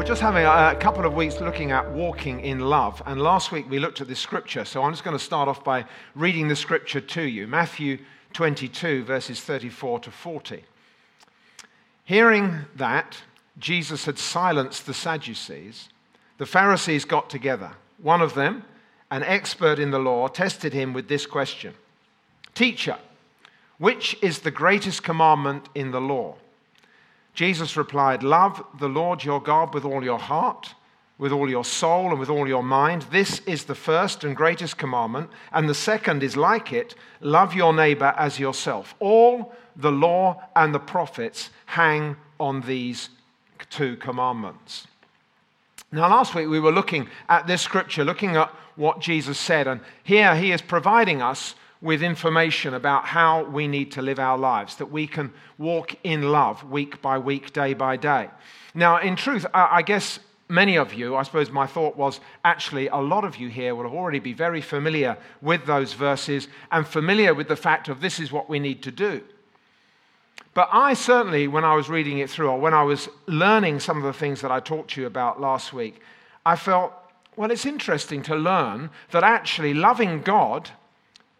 we're just having a, couple of weeks looking at walking in love. And last week we looked at this scripture. So I'm just going to start off by reading the scripture to you Matthew 22, verses 34 to 40. Hearing that, Jesus had silenced the Sadducees. The Pharisees got together. One of them, an expert in the law, tested him with this question Teacher, which is the greatest commandment in the law? Jesus replied, Love the Lord your God with all your heart, with all your soul, and with all your mind. This is the first and greatest commandment. And the second is like it love your neighbor as yourself. All the law and the prophets hang on these two commandments. Now, last week we were looking at this scripture, looking at what Jesus said, and here he is providing us with information about how we need to live our lives, that we can walk in love week by week, day by day. Now, in truth, I guess many of you, I suppose my thought was actually a lot of you here will already be very familiar with those verses and familiar with the fact of this is what we need to do. But I certainly, when I was reading it through, or when I was learning some of the things that I talked to you about last week, I felt, well, it's interesting to learn that actually loving God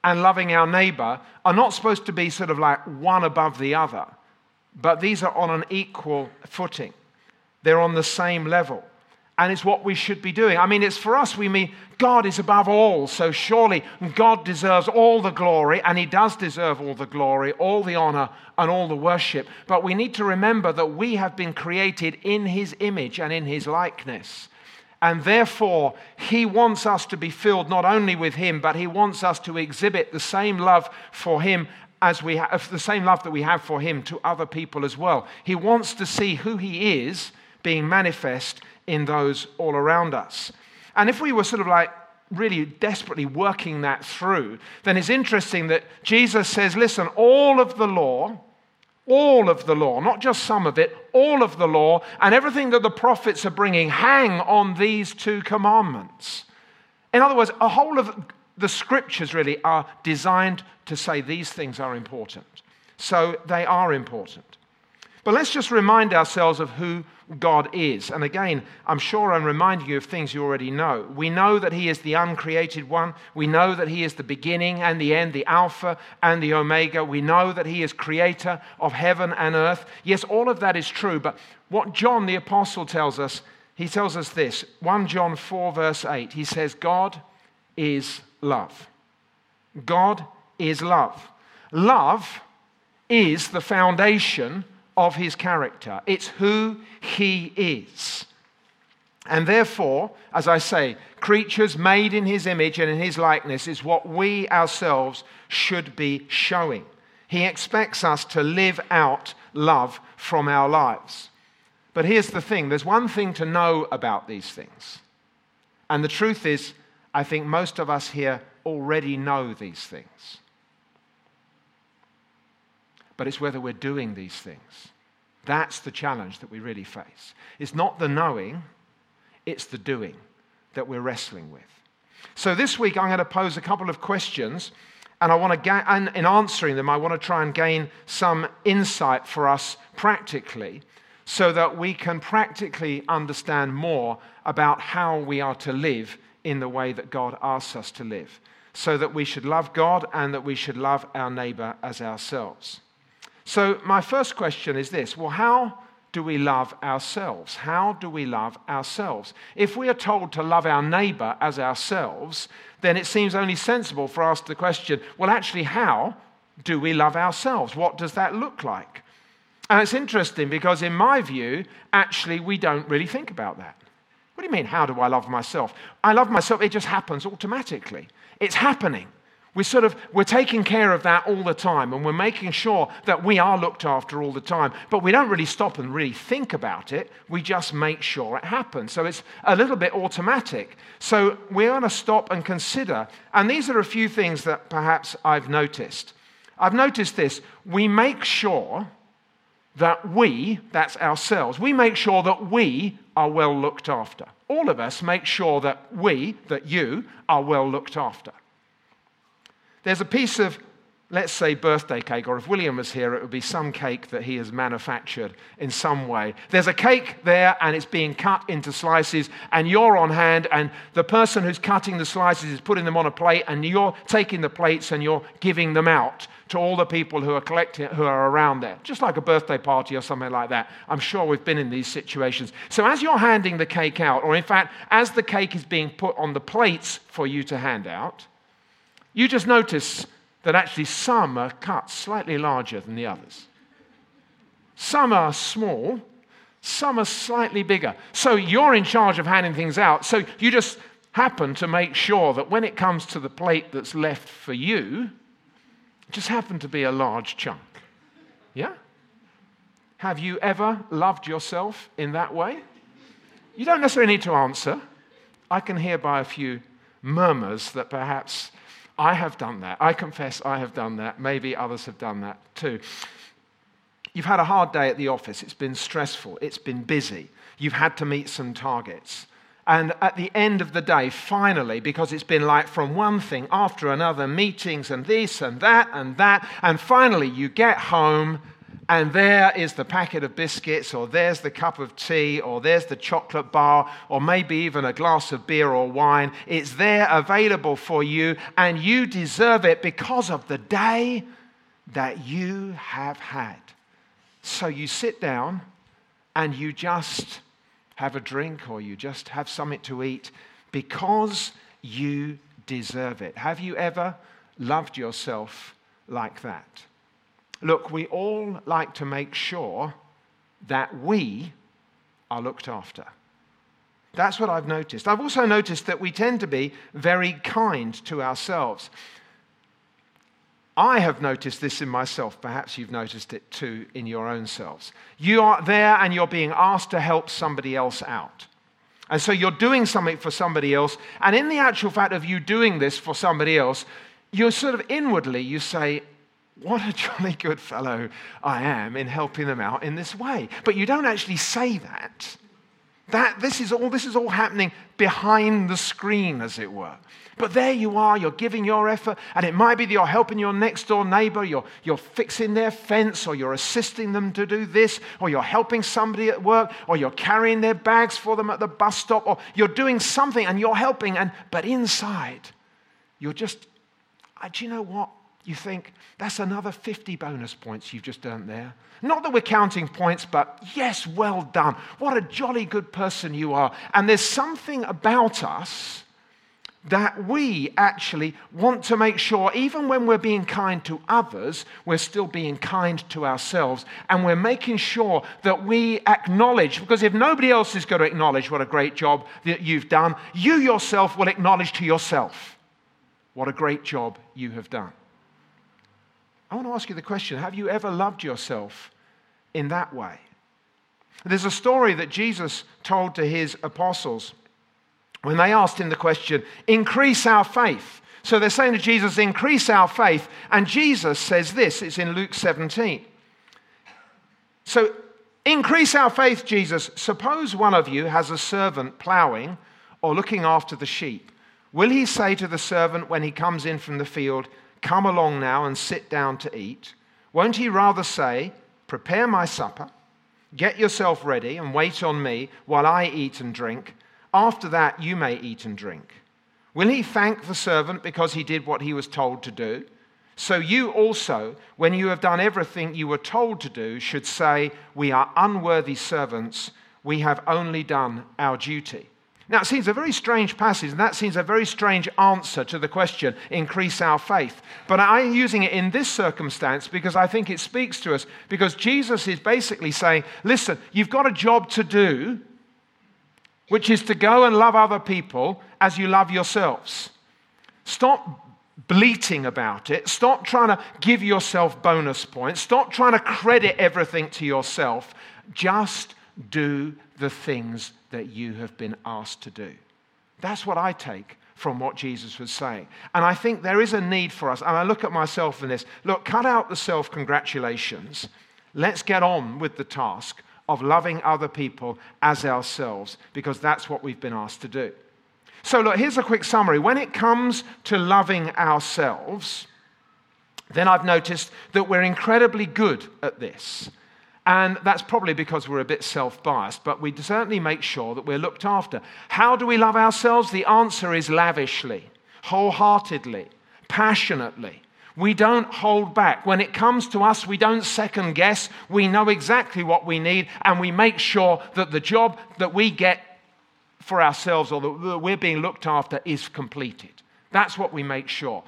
and loving our neighbor are not supposed to be sort of like one above the other, but these are on an equal footing. They're on the same level and it's what we should be doing. I mean, it's for us, we mean God is above all, so surely God deserves all the glory, and He does deserve all the glory, all the honor, and all the worship. But we need to remember that we have been created in His image and in His likeness. And therefore, He wants us to be filled not only with Him, but He wants us to exhibit the same love for Him as we have, the same love that we have for Him to other people as well. He wants to see who He is being manifest in those all around us. And if we were sort of like really desperately working that through, then it's interesting that Jesus says, listen, all of the law, all of the law, not just some of it, all of the law, and everything that the prophets are bringing hang on these two commandments. In other words, a whole of the scriptures really are designed to say these things are important. So they are important. But let's just remind ourselves of who God is. And again, I'm sure I'm reminding you of things you already know. We know that He is the uncreated one. We know that He is the beginning and the end, the Alpha and the Omega. We know that He is creator of heaven and earth. Yes, all of that is true. But what John the Apostle tells us, he tells us this 1 John 4, verse 8. He says, God is love. God is love. Love is the foundation of his character, it's who he is. And therefore, as I say, creatures made in his image and in his likeness is what we ourselves should be showing. He expects us to live out love from our lives. But here's the thing there's one thing to know about these things. And the truth is, I think most of us here already know these things but it's whether we're doing these things. That's the challenge that we really face. It's not the knowing, it's the doing that we're wrestling with. So this week I'm going to pose a couple of questions, and I want to, ga- and in answering them, I want to try and gain some insight for us practically so that we can practically understand more about how we are to live in the way that God asks us to live. So that we should love God and that we should love our neighbor as ourselves. So, my first question is this well, how do we love ourselves? How do we love ourselves? If we are told to love our neighbor as ourselves, then it seems only sensible for us to question well, actually, how do we love ourselves? What does that look like? And it's interesting because, in my view, actually, we don't really think about that. What do you mean, how do I love myself? I love myself, it just happens automatically. It's happening. We sort of we're taking care of that all the time and we're making sure that we are looked after all the time. But we don't really stop and really think about it. We just make sure it happens. So it's a little bit automatic. So we're going to stop and consider. And these are a few things that perhaps I've noticed. I've noticed this. We make sure that we, that's ourselves, we make sure that we are well looked after. All of us make sure that we, that you, are well looked after. There's a piece of, let's say, birthday cake, or if William was here, it would be some cake that he has manufactured in some way. There's a cake there, and it's being cut into slices, and you're on hand, and the person who's cutting the slices is putting them on a plate, and you're taking the plates and you're giving them out to all the people who are collecting, who are around there, just like a birthday party or something like that. I'm sure we've been in these situations. So as you're handing the cake out, or in fact, as the cake is being put on the plates for you to hand out, you just notice that actually some are cut slightly larger than the others. Some are small, some are slightly bigger. So you're in charge of handing things out. So you just happen to make sure that when it comes to the plate that's left for you, it just happen to be a large chunk. Yeah? Have you ever loved yourself in that way? You don't necessarily need to answer. I can hear by a few murmurs that perhaps I have done that. I confess I have done that. Maybe others have done that too. You've had a hard day at the office. It's been stressful. It's been busy. You've had to meet some targets. And at the end of the day, finally, because it's been like from one thing after another, meetings and this and that and that, and finally you get home and there is the packet of biscuits, or there's the cup of tea, or there's the chocolate bar, or maybe even a glass of beer or wine. It's there available for you, and you deserve it because of the day that you have had. So you sit down and you just have a drink, or you just have something to eat because you deserve it. Have you ever loved yourself like that? Look, we all like to make sure that we are looked after. That's what I've noticed. I've also noticed that we tend to be very kind to ourselves. I have noticed this in myself. Perhaps you've noticed it too in your own selves. You are there and you're being asked to help somebody else out. And so you're doing something for somebody else. And in the actual fact of you doing this for somebody else, you're sort of inwardly, you say, what a jolly good fellow I am in helping them out in this way. But you don't actually say that. That this is all this is all happening behind the screen, as it were. But there you are, you're giving your effort, and it might be that you're helping your next door neighbor, you're, you're fixing their fence, or you're assisting them to do this, or you're helping somebody at work, or you're carrying their bags for them at the bus stop, or you're doing something and you're helping, and but inside, you're just, ah, do you know what? You think, that's another 50 bonus points you've just earned there. Not that we're counting points, but yes, well done. What a jolly good person you are. And there's something about us that we actually want to make sure, even when we're being kind to others, we're still being kind to ourselves. And we're making sure that we acknowledge, because if nobody else is going to acknowledge what a great job that you've done, you yourself will acknowledge to yourself what a great job you have done. I want to ask you the question have you ever loved yourself in that way? There's a story that Jesus told to his apostles when they asked him the question, increase our faith. So they're saying to Jesus, increase our faith. And Jesus says this, it's in Luke 17. So, increase our faith, Jesus. Suppose one of you has a servant plowing or looking after the sheep. Will he say to the servant when he comes in from the field, Come along now and sit down to eat. Won't he rather say, Prepare my supper, get yourself ready, and wait on me while I eat and drink? After that, you may eat and drink. Will he thank the servant because he did what he was told to do? So you also, when you have done everything you were told to do, should say, We are unworthy servants. We have only done our duty. Now, it seems a very strange passage, and that seems a very strange answer to the question, increase our faith. But I'm using it in this circumstance because I think it speaks to us, because Jesus is basically saying, listen, you've got a job to do, which is to go and love other people as you love yourselves. Stop bleating about it. Stop trying to give yourself bonus points. Stop trying to credit everything to yourself. Just do the things that you have been asked to do. That's what I take from what Jesus was saying. And I think there is a need for us, and I look at myself in this look, cut out the self congratulations. Let's get on with the task of loving other people as ourselves, because that's what we've been asked to do. So, look, here's a quick summary. When it comes to loving ourselves, then I've noticed that we're incredibly good at this. And that's probably because we're a bit self biased, but we certainly make sure that we're looked after. How do we love ourselves? The answer is lavishly, wholeheartedly, passionately. We don't hold back. When it comes to us, we don't second guess. We know exactly what we need, and we make sure that the job that we get for ourselves or that we're being looked after is completed. That's what we make sure.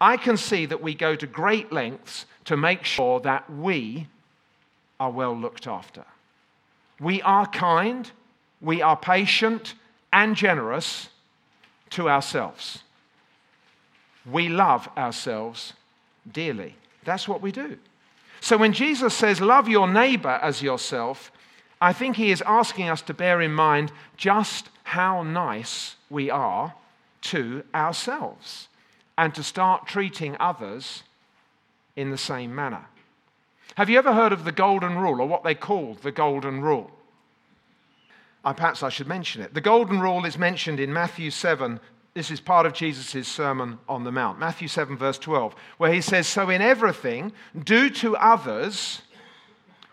I can see that we go to great lengths to make sure that we are well looked after. We are kind, we are patient and generous to ourselves. We love ourselves dearly. That's what we do. So when Jesus says, Love your neighbor as yourself, I think he is asking us to bear in mind just how nice we are to ourselves and to start treating others in the same manner. Have you ever heard of the Golden Rule, or what they called the Golden Rule? Uh, perhaps I should mention it. The Golden Rule is mentioned in Matthew 7. This is part of Jesus' Sermon on the Mount, Matthew 7, verse 12, where he says, So in everything, do to others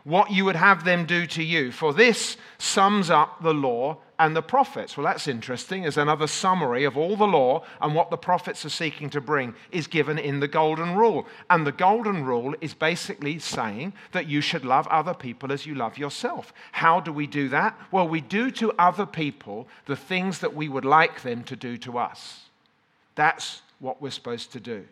what you would have them do to you. For this sums up the law and the prophets. Well, that's interesting. As another summary of all the law and what the prophets are seeking to bring is given in the Golden Rule. And the Golden Rule is basically saying that you should love other people as you love yourself. How do we do that? Well, we do to other people the things that we would like them to do to us. That's what we're supposed to do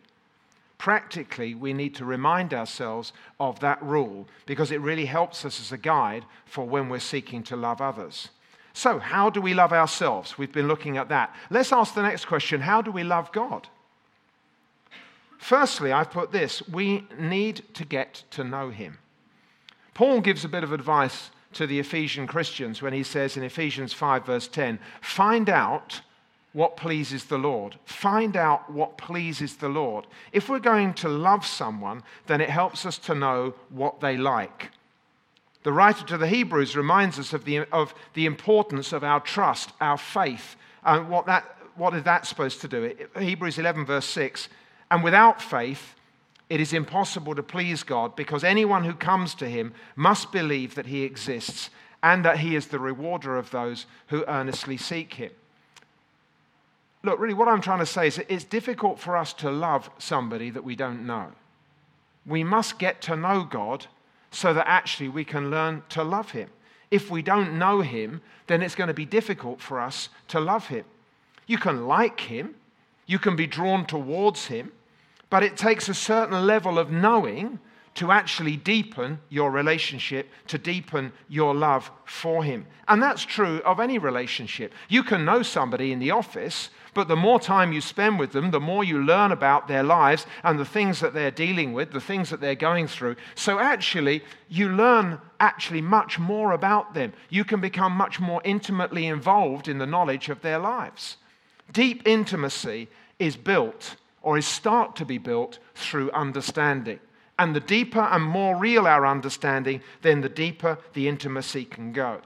practically, we need to remind ourselves of that rule because it really helps us as a guide for when we're seeking to love others. So, how do we love ourselves? We've been looking at that. Let's ask the next question how do we love God? Firstly, I've put this we need to get to know Him. Paul gives a bit of advice to the Ephesian Christians when he says in Ephesians 5, verse 10, find out what pleases the Lord. Find out what pleases the Lord. If we're going to love someone, then it helps us to know what they like. The writer to the Hebrews reminds us of the, of the importance of our trust, our faith, and what, that, what is that supposed to do? Hebrews 11, verse 6 And without faith, it is impossible to please God because anyone who comes to him must believe that he exists and that he is the rewarder of those who earnestly seek him. Look, really, what I'm trying to say is it's difficult for us to love somebody that we don't know. We must get to know God so that actually we can learn to love Him. If we don't know Him, then it's going to be difficult for us to love Him. You can like Him, you can be drawn towards Him, but it takes a certain level of knowing to actually deepen your relationship, to deepen your love for Him. And that's true of any relationship. You can know somebody in the office, but the more time you spend with them, the more you learn about their lives and the things that they're dealing with, the things that they're going through. So actually, you learn actually much more about them. You can become much more intimately involved in the knowledge of their lives. Deep intimacy is built or is start to be built through understanding. And the deeper and more real our understanding, then the deeper the intimacy can go.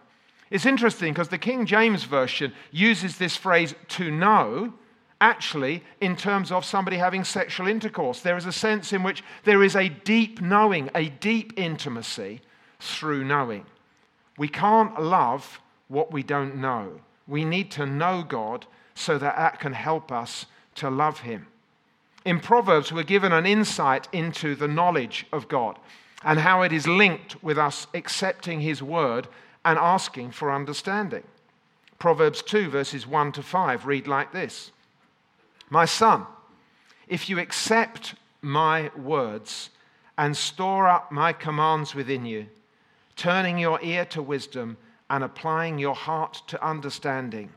It's interesting because the King James Version uses this phrase to know actually in terms of somebody having sexual intercourse. There is a sense in which there is a deep knowing, a deep intimacy through knowing. We can't love what we don't know. We need to know God so that that can help us to love Him. In Proverbs, we're given an insight into the knowledge of God and how it is linked with us accepting His word and asking for understanding. Proverbs 2, verses 1 to 5 read like this My son, if you accept my words and store up my commands within you, turning your ear to wisdom and applying your heart to understanding,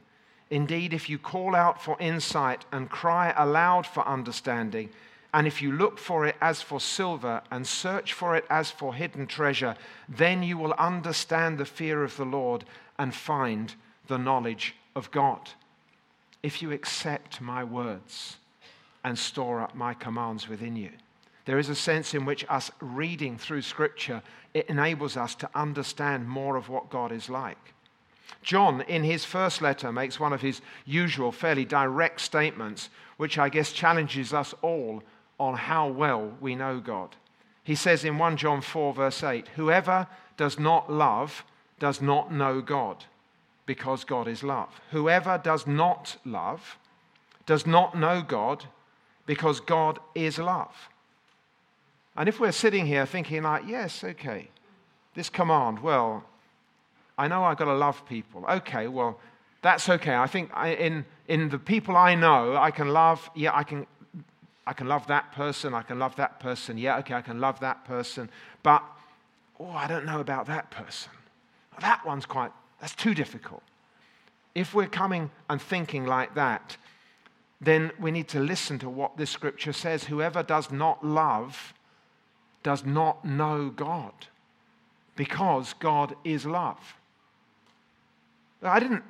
Indeed, if you call out for insight and cry aloud for understanding, and if you look for it as for silver and search for it as for hidden treasure, then you will understand the fear of the Lord and find the knowledge of God. If you accept my words and store up my commands within you. There is a sense in which us reading through Scripture, it enables us to understand more of what God is like. John, in his first letter, makes one of his usual, fairly direct statements, which I guess challenges us all on how well we know God. He says in 1 John 4, verse 8, Whoever does not love does not know God, because God is love. Whoever does not love does not know God, because God is love. And if we're sitting here thinking, like, yes, okay, this command, well, I know I've got to love people. Okay, well, that's okay. I think I, in, in the people I know, I can love, yeah, I can, I can love that person, I can love that person, yeah, okay, I can love that person, but, oh, I don't know about that person. That one's quite, that's too difficult. If we're coming and thinking like that, then we need to listen to what this scripture says. Whoever does not love does not know God because God is love. I didn't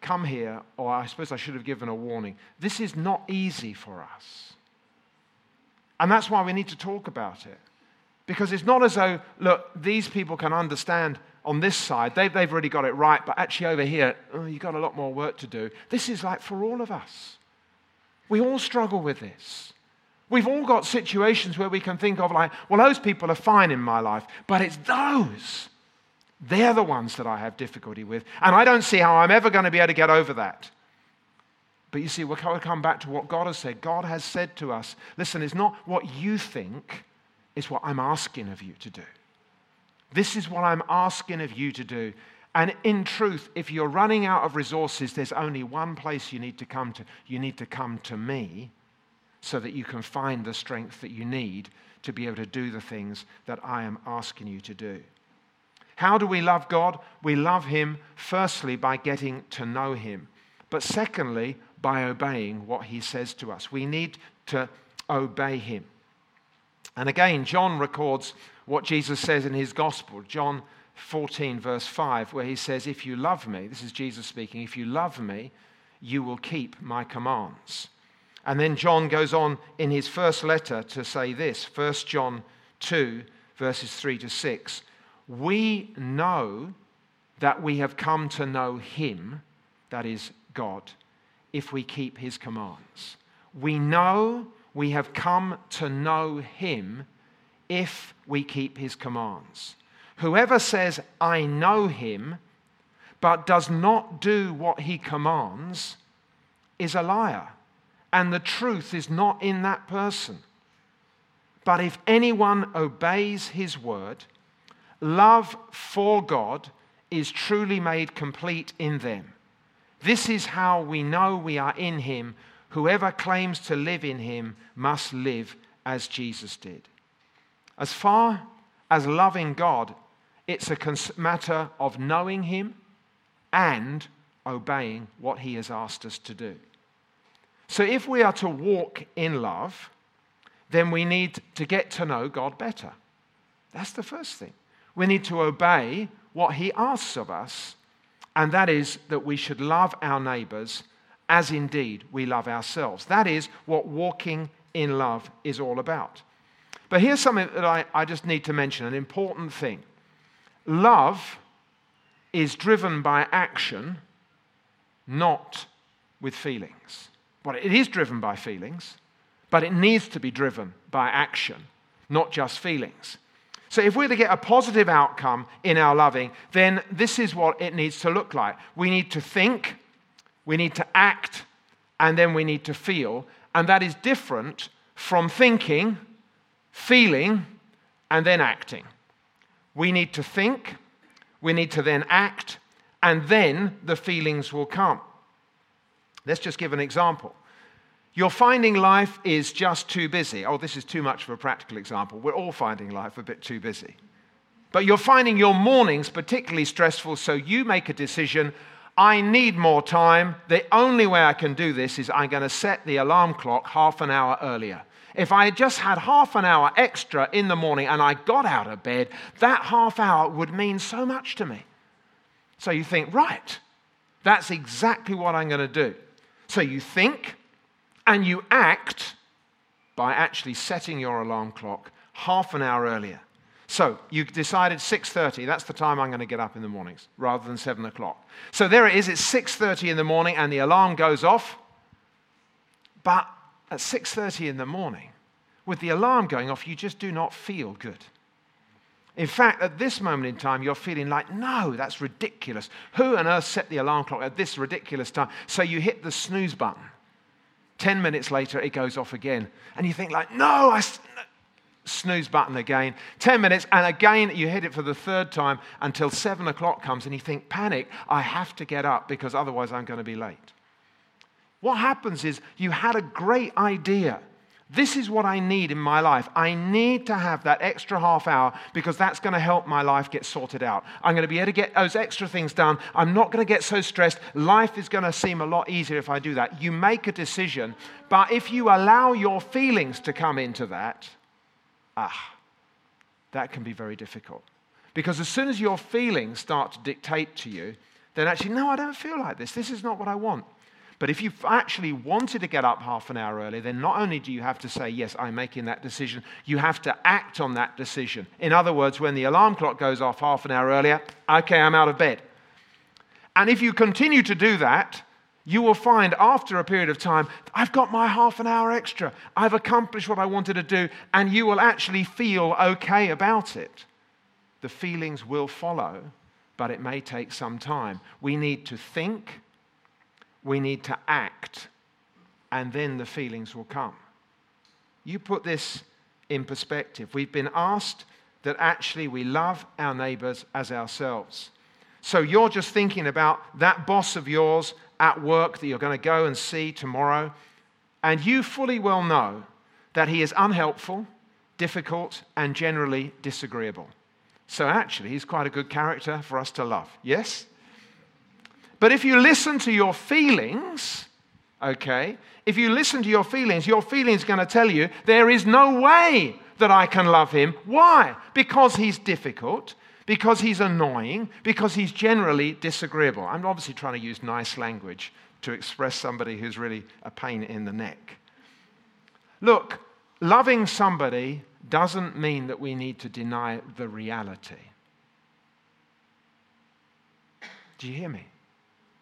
come here, or I suppose I should have given a warning. This is not easy for us. And that's why we need to talk about it. Because it's not as though, look, these people can understand on this side, they've, they've already got it right, but actually over here, oh, you've got a lot more work to do. This is like for all of us. We all struggle with this. We've all got situations where we can think of, like, well, those people are fine in my life, but it's those. They're the ones that I have difficulty with. And I don't see how I'm ever going to be able to get over that. But you see, we'll come back to what God has said. God has said to us, listen, it's not what you think, it's what I'm asking of you to do. This is what I'm asking of you to do. And in truth, if you're running out of resources, there's only one place you need to come to. You need to come to me so that you can find the strength that you need to be able to do the things that I am asking you to do. How do we love God? We love Him firstly by getting to know Him, but secondly, by obeying what He says to us. We need to obey Him. And again, John records what Jesus says in his gospel, John 14, verse 5, where he says, If you love me, this is Jesus speaking, if you love me, you will keep my commands. And then John goes on in his first letter to say this 1 John 2, verses 3 to 6. We know that we have come to know him, that is God, if we keep his commands. We know we have come to know him if we keep his commands. Whoever says, I know him, but does not do what he commands, is a liar and the truth is not in that person. But if anyone obeys his word, love for God is truly made complete in them. This is how we know we are in him. Whoever claims to live in him must live as Jesus did. As far as loving God, it's a matter of knowing him and obeying what he has asked us to do. So, if we are to walk in love, then we need to get to know God better. That's the first thing. We need to obey what He asks of us, and that is that we should love our neighbors as indeed we love ourselves. That is what walking in love is all about. But here's something that I, I just need to mention an important thing. Love is driven by action, not with feelings. Well, it is driven by feelings, but it needs to be driven by action, not just feelings. So, if we're to get a positive outcome in our loving, then this is what it needs to look like. We need to think, we need to act, and then we need to feel. And that is different from thinking, feeling, and then acting. We need to think, we need to then act, and then the feelings will come. Let's just give an example. You're finding life is just too busy. Oh, this is too much of a practical example. We're all finding life a bit too busy. But you're finding your mornings particularly stressful, so you make a decision I need more time. The only way I can do this is I'm going to set the alarm clock half an hour earlier. If I had just had half an hour extra in the morning and I got out of bed, that half hour would mean so much to me. So you think, right, that's exactly what I'm going to do. So you think and you act by actually setting your alarm clock half an hour earlier. So you decided 6.30, that's the time I'm going to get up in the mornings, rather than 7 o'clock. So there it is, it's 6.30 in the morning and the alarm goes off. But at 6.30 in the morning, with the alarm going off, you just do not feel good. In fact, at this moment in time, you're feeling like, no, that's ridiculous. Who on earth set the alarm clock at this ridiculous time? So you hit the snooze button. Ten minutes later, it goes off again. And you think, like, no, I snooze button again. Ten minutes, and again, you hit it for the third time until seven o'clock comes, and you think, panic, I have to get up because otherwise I'm going to be late. What happens is you had a great idea this is what I need in my life. I need to have that extra half hour because that's going to help my life get sorted out. I'm going to be able to get those extra things done. I'm not going to get so stressed. Life is going to seem a lot easier if I do that. You make a decision, but if you allow your feelings to come into that, ah, that can be very difficult. Because as soon as your feelings start to dictate to you, then actually, no, I don't feel like this. This is not what I want. But if you've actually wanted to get up half an hour early, then not only do you have to say, Yes, I'm making that decision, you have to act on that decision. In other words, when the alarm clock goes off half an hour earlier, okay, I'm out of bed. And if you continue to do that, you will find after a period of time, I've got my half an hour extra. I've accomplished what I wanted to do, and you will actually feel okay about it. The feelings will follow, but it may take some time. We need to think we need to act, and then the feelings will come. You put this in perspective. We've been asked that actually we love our neighbors as ourselves. So you're just thinking about that boss of yours at work that you're going to go and see tomorrow, and you fully well know that he is unhelpful, difficult, and generally disagreeable. So actually, he's quite a good character for us to love. Yes? But if you listen to your feelings, okay, if you listen to your feelings, your feelings are going to tell you there is no way that I can love him. Why? Because he's difficult, because he's annoying, because he's generally disagreeable. I'm obviously trying to use nice language to express somebody who's really a pain in the neck. Look, loving somebody doesn't mean that we need to deny the reality. Do you hear me?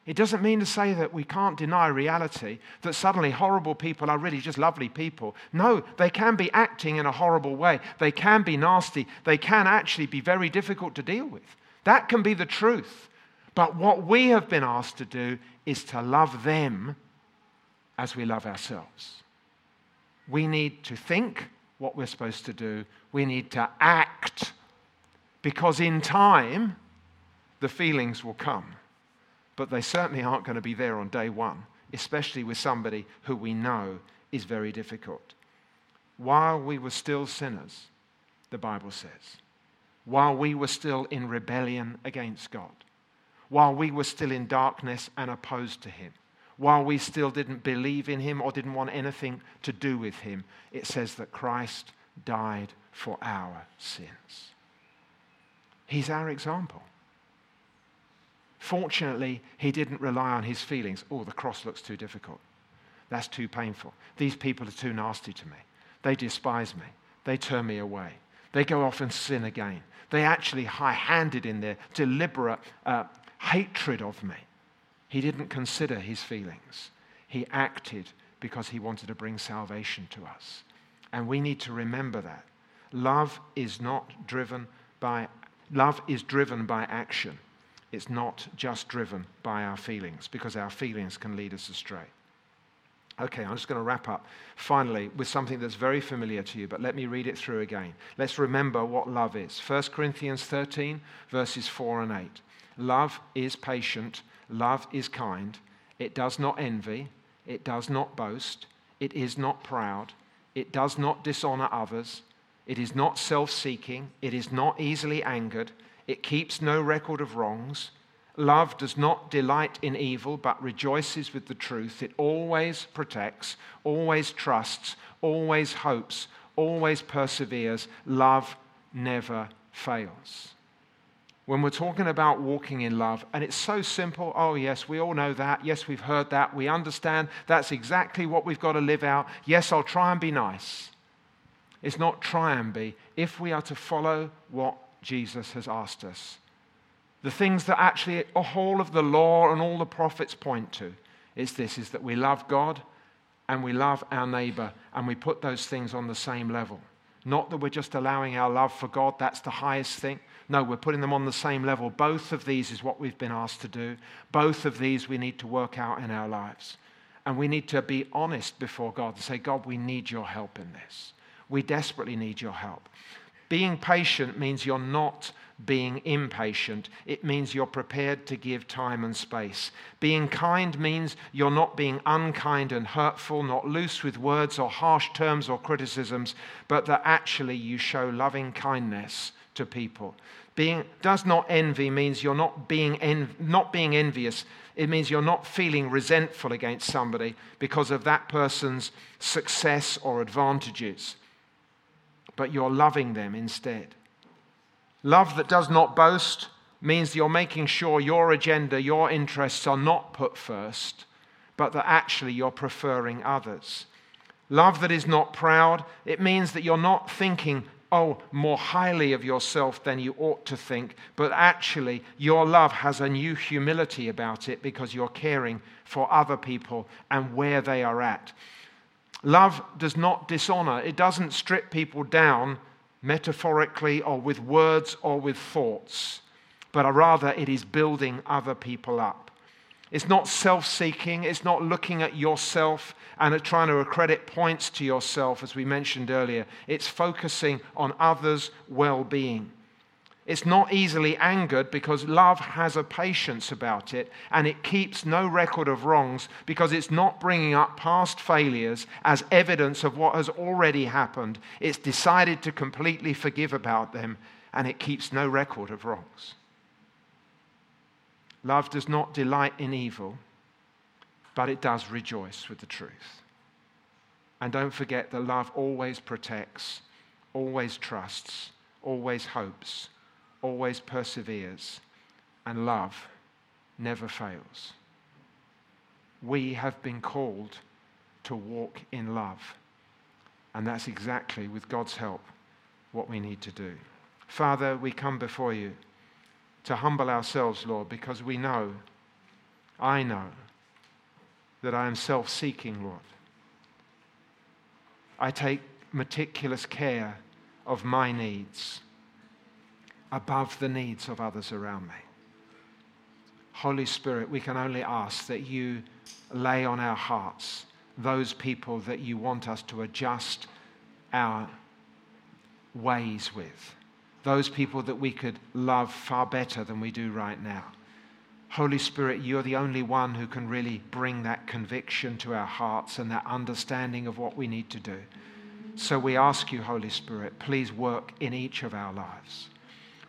It doesn't mean to say that we can't deny reality, that suddenly horrible people are really just lovely people. No, they can be acting in a horrible way. They can be nasty. They can actually be very difficult to deal with. That can be the truth. But what we have been asked to do is to love them as we love ourselves. We need to think what we're supposed to do, we need to act, because in time, the feelings will come but they certainly aren't going to be there on day one, especially with somebody who we know is very difficult. While we were still sinners, the Bible says, while we were still in rebellion against God, while we were still in darkness and opposed to Him, while we still didn't believe in Him or didn't want anything to do with Him, it says that Christ died for our sins. He's our example. Fortunately, he didn't rely on his feelings. Oh, the cross looks too difficult. That's too painful. These people are too nasty to me. They despise me. They turn me away. They go off and sin again. They actually high handed in their deliberate uh, hatred of me. He didn't consider his feelings. He acted because he wanted to bring salvation to us. And we need to remember that. Love is not driven by, love is driven by action. It's not just driven by our feelings because our feelings can lead us astray. Okay, I'm just going to wrap up finally with something that's very familiar to you, but let me read it through again. Let's remember what love is. 1 Corinthians 13, verses 4 and 8. Love is patient, love is kind, it does not envy, it does not boast, it is not proud, it does not dishonor others, it is not self seeking, it is not easily angered. It keeps no record of wrongs. love does not delight in evil, but rejoices with the truth. It always protects, always trusts, always hopes, always perseveres. Love never fails. When we're talking about walking in love, and it's so simple, oh, yes, we all know that. Yes, we've heard that. We understand that's exactly what we've got to live out. Yes, I'll try and be nice. It's not try and be. If we are to follow what Jesus has asked us, the things that actually a whole of the law and all the prophets point to it's this is that we love God and we love our neighbor and we put those things on the same level. Not that we're just allowing our love for God, that's the highest thing. No, we're putting them on the same level. Both of these is what we've been asked to do. Both of these we need to work out in our lives. And we need to be honest before God and say, God, we need your help in this. We desperately need your help. Being patient means you're not being impatient. It means you're prepared to give time and space. Being kind means you're not being unkind and hurtful, not loose with words or harsh terms or criticisms, but that actually you show loving kindness to people. Being does not envy means you're not being, en- not being envious. It means you're not feeling resentful against somebody because of that person's success or advantages, but you're loving them instead. Love that does not boast means you're making sure your agenda, your interests are not put first, but that actually you're preferring others. Love that is not proud, it means that you're not thinking, oh, more highly of yourself than you ought to think, but actually your love has a new humility about it because you're caring for other people and where they are at. Love does not dishonor, it doesn't strip people down metaphorically or with words or with thoughts, but rather it is building other people up. It's not self seeking, it's not looking at yourself and trying to accredit points to yourself, as we mentioned earlier. It's focusing on others' well being. It's not easily angered because love has a patience about it and it keeps no record of wrongs because it's not bringing up past failures as evidence of what has already happened. It's decided to completely forgive about them and it keeps no record of wrongs. Love does not delight in evil, but it does rejoice with the truth. And don't forget that love always protects, always trusts, always hopes always perseveres, and love never fails. We have been called to walk in love. And that's exactly, with God's help, what we need to do. Father, we come before you to humble ourselves, Lord, because we know, I know, that I am self seeking, Lord. I take meticulous care of my needs above the needs of others around me. Holy Spirit, we can only ask that you lay on our hearts those people that you want us to adjust our ways with, those people that we could love far better than we do right now. Holy Spirit, you're the only one who can really bring that conviction to our hearts and that understanding of what we need to do. So we ask you, Holy Spirit, please work in each of our lives.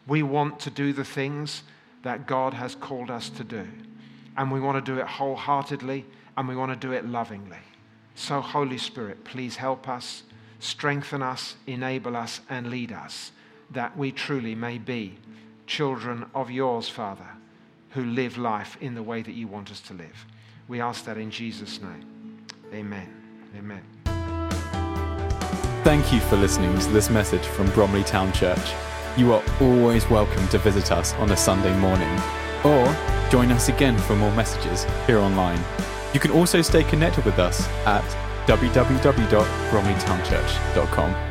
We want to do the things that God has called us to do. And we want to do it wholeheartedly and we want to do it lovingly. So, Holy Spirit, please help us, strengthen us, enable us, and lead us that we truly may be children of yours, Father, who live life in the way that you want us to live. We ask that in Jesus' name. Amen. Amen. Thank you for listening to this message from Bromley Town Church you are always welcome to visit us on a Sunday morning or join us again for more messages here online. You can also stay connected with us at www.bromleytownchurch.com.